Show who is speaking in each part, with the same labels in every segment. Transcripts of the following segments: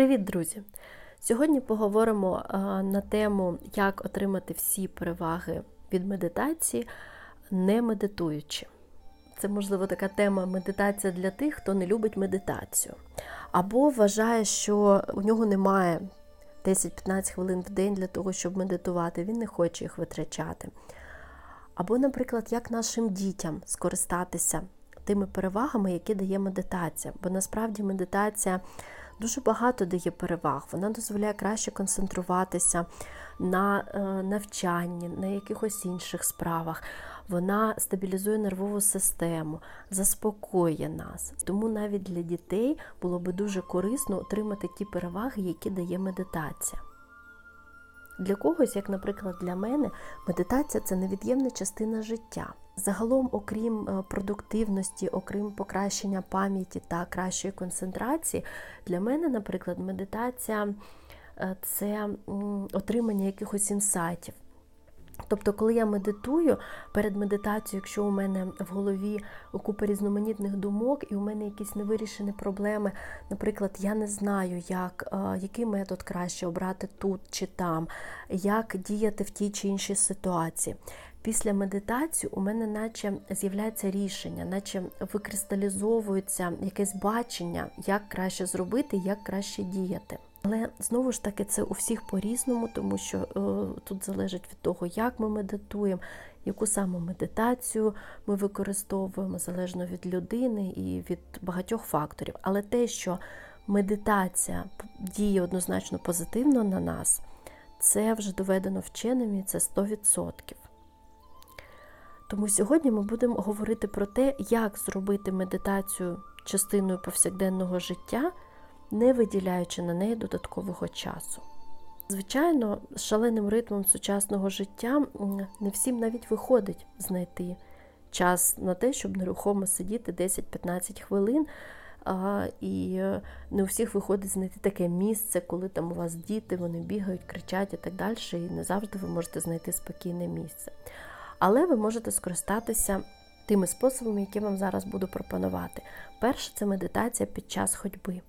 Speaker 1: Привіт, друзі! Сьогодні поговоримо на тему, як отримати всі переваги від медитації, не медитуючи. Це, можливо, така тема медитація для тих, хто не любить медитацію. Або вважає, що у нього немає 10-15 хвилин в день для того, щоб медитувати, він не хоче їх витрачати. Або, наприклад, як нашим дітям скористатися тими перевагами, які дає медитація. Бо насправді медитація дуже багато дає переваг. Вона дозволяє краще концентруватися на е, навчанні, на якихось інших справах. Вона стабілізує нервову систему, заспокоює нас. Тому навіть для дітей було би дуже корисно отримати ті переваги, які дає медитація. Для когось, як, наприклад, для мене, медитація це невід'ємна частина життя. Загалом, окрім е, продуктивності, окрім покращення пам'яті та кращої концентрації, для мене, наприклад, медитація е, це отримання якихось інсайтів. Тобто, коли я медитую перед медитацією, якщо у мене в голові купа різноманітних думок, і у мене якісь невирішені проблеми, наприклад, я не знаю, як, е, який метод краще обрати тут чи там, як діяти в тій чи іншій ситуації. Після медитації у мене наче з'являється рішення, наче викристалізовується якесь бачення, як краще зробити, як краще діяти. Але знову ж таки це у всіх по-різному, тому що е, тут залежить від того, як ми медитуємо, яку саме медитацію ми використовуємо, залежно від людини і від багатьох факторів. Але те, що медитація діє однозначно позитивно на нас, це вже доведено вченими, це 100%. Тому сьогодні ми будемо говорити про те, як зробити медитацію частиною повсякденного життя, не виділяючи на неї додаткового часу. Звичайно, з шаленим ритмом сучасного життя не всім навіть виходить знайти час на те, щоб нерухомо сидіти 10-15 хвилин. І не у всіх виходить знайти таке місце, коли там у вас діти, вони бігають, кричать і так далі, і не завжди ви можете знайти спокійне місце. Але ви можете скористатися тими способами, які вам зараз буду пропонувати. Перше це медитація під час ходьби.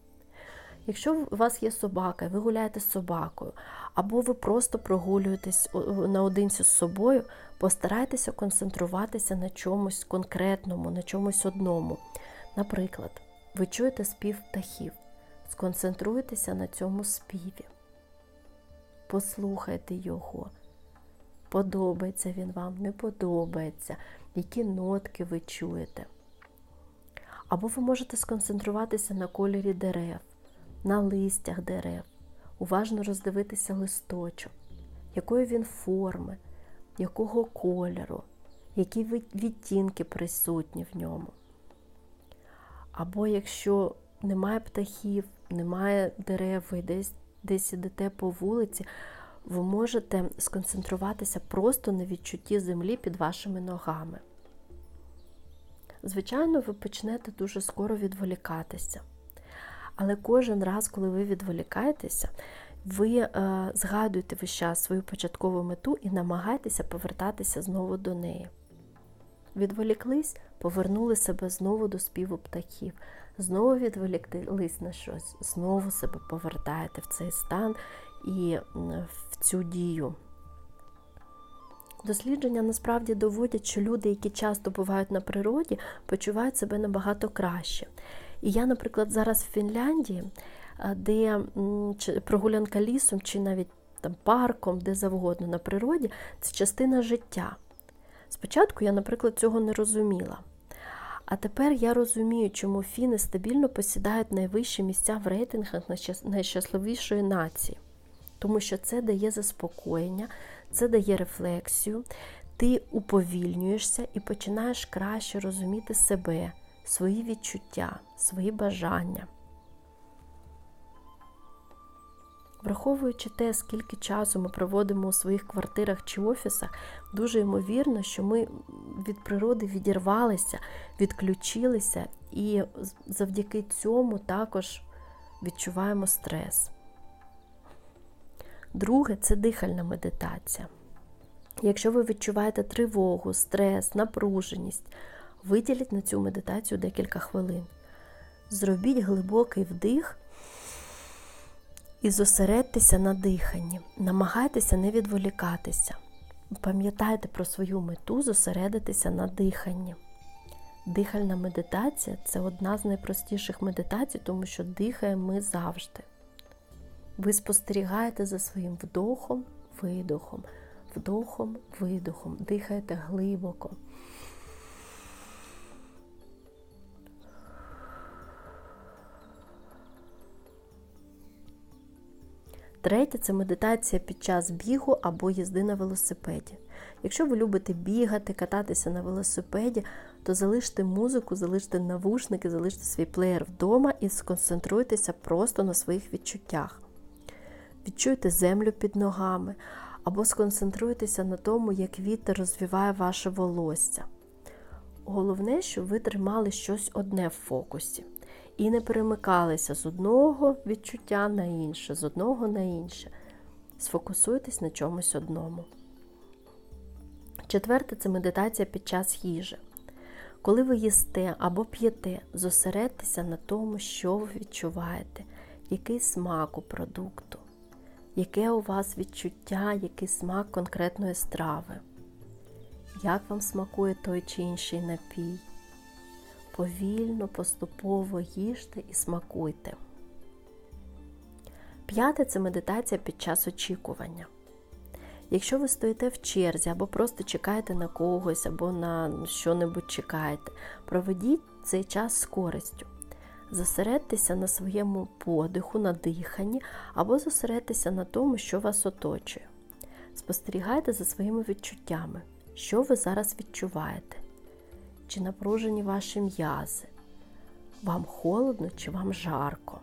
Speaker 1: Якщо у вас є собака, ви гуляєте з собакою, або ви просто прогулюєтесь наодинці з собою, постарайтеся концентруватися на чомусь конкретному, на чомусь одному. Наприклад, ви чуєте спів птахів, сконцентруйтеся на цьому співі, послухайте його. Подобається він вам, не подобається, які нотки ви чуєте. Або ви можете сконцентруватися на кольорі дерев, на листях дерев, уважно роздивитися листочок, якої він форми, якого кольору, які відтінки присутні в ньому. Або якщо немає птахів, немає дерев, ви десь десь ідете по вулиці, ви можете сконцентруватися просто на відчутті землі під вашими ногами. Звичайно, ви почнете дуже скоро відволікатися. Але кожен раз, коли ви відволікаєтеся, ви е, згадуєте весь час свою початкову мету і намагаєтеся повертатися знову до неї. Відволіклись, повернули себе знову до співу птахів, знову відволіклись на щось, знову себе повертаєте в цей стан і в цю дію. Дослідження насправді доводять, що люди, які часто бувають на природі, почувають себе набагато краще. І я, наприклад, зараз в Фінляндії, де прогулянка лісом чи навіть там парком, де завгодно на природі, це частина життя. Спочатку я, наприклад, цього не розуміла. А тепер я розумію, чому фіни стабільно посідають найвищі місця в рейтингах найщасливішої нації тому що це дає заспокоєння, це дає рефлексію, ти уповільнюєшся і починаєш краще розуміти себе, свої відчуття, свої бажання. Враховуючи те, скільки часу ми проводимо у своїх квартирах чи офісах, дуже ймовірно, що ми від природи відірвалися, відключилися і завдяки цьому також відчуваємо стрес. Друге це дихальна медитація. Якщо ви відчуваєте тривогу, стрес, напруженість, виділіть на цю медитацію декілька хвилин. Зробіть глибокий вдих І зосередьтеся на диханні, намагайтеся не відволікатися. Пам'ятайте про свою мету зосередитися на диханні. Дихальна медитація це одна з найпростіших медитацій, тому що дихаємо ми завжди. Ви спостерігаєте за своїм вдохом, видохом, вдохом, видохом, дихаєте глибоко. Третє це медитація під час бігу або їзди на велосипеді. Якщо ви любите бігати, кататися на велосипеді, то залиште музику, залиште навушники, залиште свій плеєр вдома і сконцентруйтеся просто на своїх відчуттях. Відчуйте землю під ногами, або сконцентруйтеся на тому, як вітер розвіває ваше волосся. Головне, щоб ви тримали щось одне в фокусі і не перемикалися з одного відчуття на інше, з одного на інше. Сфокусуйтесь на чомусь одному. Четверте це медитація під час їжі. Коли ви їсте або п'єте, зосередьтеся на тому, що ви відчуваєте, який смак у продукту, яке у вас відчуття, який смак конкретної страви, як вам смакує той чи інший напій. Повільно, поступово їжте і смакуйте. П'яте це медитація під час очікування. Якщо ви стоїте в черзі або просто чекаєте на когось, або на що-небудь чекаєте, проведіть цей час з користю. Зосередьтеся на своєму подиху, на диханні, або зосередьтеся на тому, що вас оточує. Спостерігайте за своїми відчуттями, що ви зараз відчуваєте, чи напружені ваші м'язи, вам холодно чи вам жарко.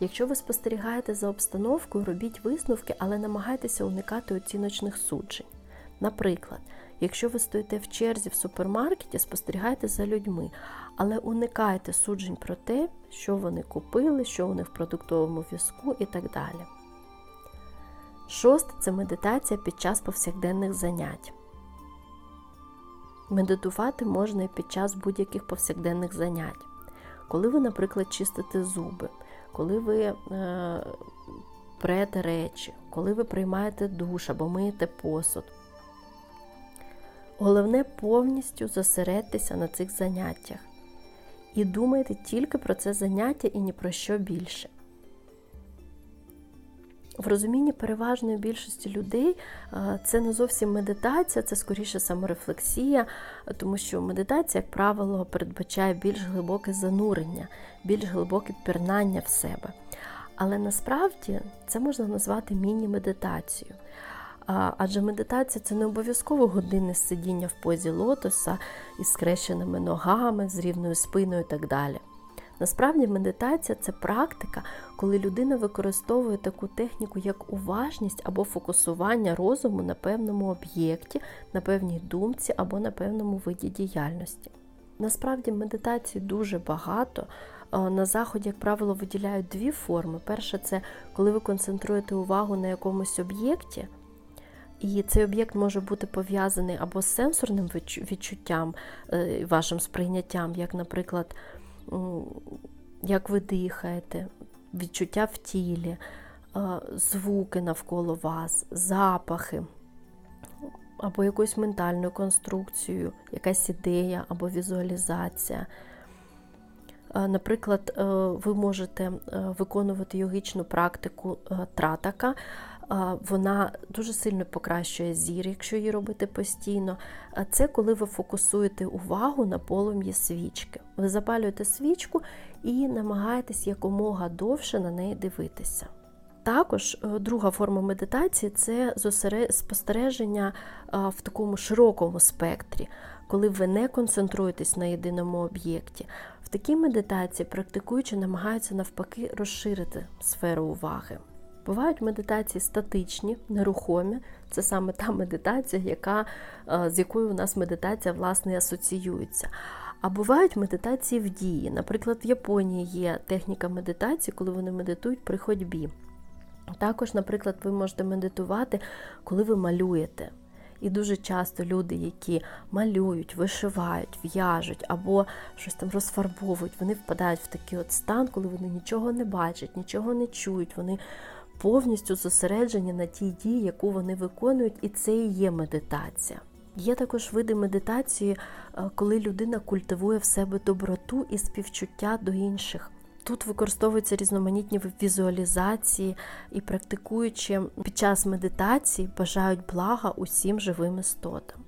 Speaker 1: Якщо ви спостерігаєте за обстановкою, робіть висновки, але намагайтеся уникати оціночних суджень. Наприклад, якщо ви стоїте в черзі в супермаркеті, спостерігайте за людьми, але уникайте суджень про те, що вони купили, що вони в продуктовому візку і так далі. Шосте це медитація під час повсякденних занять. Медитувати можна і під час будь-яких повсякденних занять. Коли ви, наприклад, чистите зуби, коли ви е, прете речі, коли ви приймаєте душ або миєте посуд. Головне повністю зосередьтеся на цих заняттях і думайте тільки про це заняття і ні про що більше. В розумінні переважної більшості людей це не зовсім медитація, це скоріше саморефлексія, тому що медитація, як правило, передбачає більш глибоке занурення, більш глибоке пірнання в себе. Але насправді це можна назвати міні-медитацією. Адже медитація це не обов'язково годинне сидіння в позі лотоса із скрещеними ногами, з рівною спиною і так далі. Насправді, медитація це практика, коли людина використовує таку техніку, як уважність або фокусування розуму на певному об'єкті, на певній думці або на певному виді діяльності. Насправді медитації дуже багато. На заході, як правило, виділяють дві форми. Перша це коли ви концентруєте увагу на якомусь об'єкті, і цей об'єкт може бути пов'язаний або з сенсорним відчуттям, е, вашим сприйняттям, як, наприклад, як ви дихаєте, відчуття в тілі, звуки навколо вас, запахи, або якусь ментальну конструкцію, якась ідея або візуалізація. Наприклад, е, ви можете е, виконувати йогічну практику е, тратака, вона дуже сильно покращує зір, якщо її робити постійно. Це коли ви фокусуєте увагу на полум'ї свічки. Ви запалюєте свічку і намагаєтесь якомога довше на неї дивитися. Також друга форма медитації це спостереження в такому широкому спектрі, коли ви не концентруєтесь на єдиному об'єкті. В такій медитації практикуючи намагаються навпаки розширити сферу уваги. Бувають медитації статичні, нерухомі. Це саме та медитація, яка, е, з якою у нас медитація власне асоціюється. А бувають медитації в дії. Наприклад, в Японії є техніка медитації, коли вони медитують при ходьбі. Також, наприклад, ви можете медитувати, коли ви малюєте. І дуже часто люди, які малюють, вишивають, в'яжуть або щось там розфарбовують, вони впадають в такий от стан, коли вони нічого не бачать, нічого не чують. Вони повністю зосереджені на тій дії, яку вони виконують, і це і є медитація. Є також види медитації, е, коли людина культивує в себе доброту і співчуття до інших. Тут використовуються різноманітні візуалізації і практикуючи під час медитації бажають блага усім живим істотам.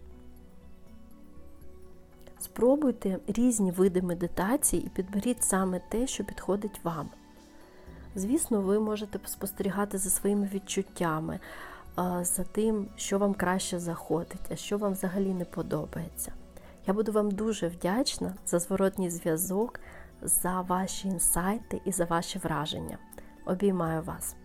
Speaker 1: Спробуйте різні види медитації і підберіть саме те, що підходить вам. Звісно, ви можете спостерігати за своїми відчуттями, за тим, що вам краще заходить, а що вам взагалі не подобається. Я буду вам дуже вдячна за зворотній зв'язок, за ваші інсайти і за ваші враження. Обіймаю вас!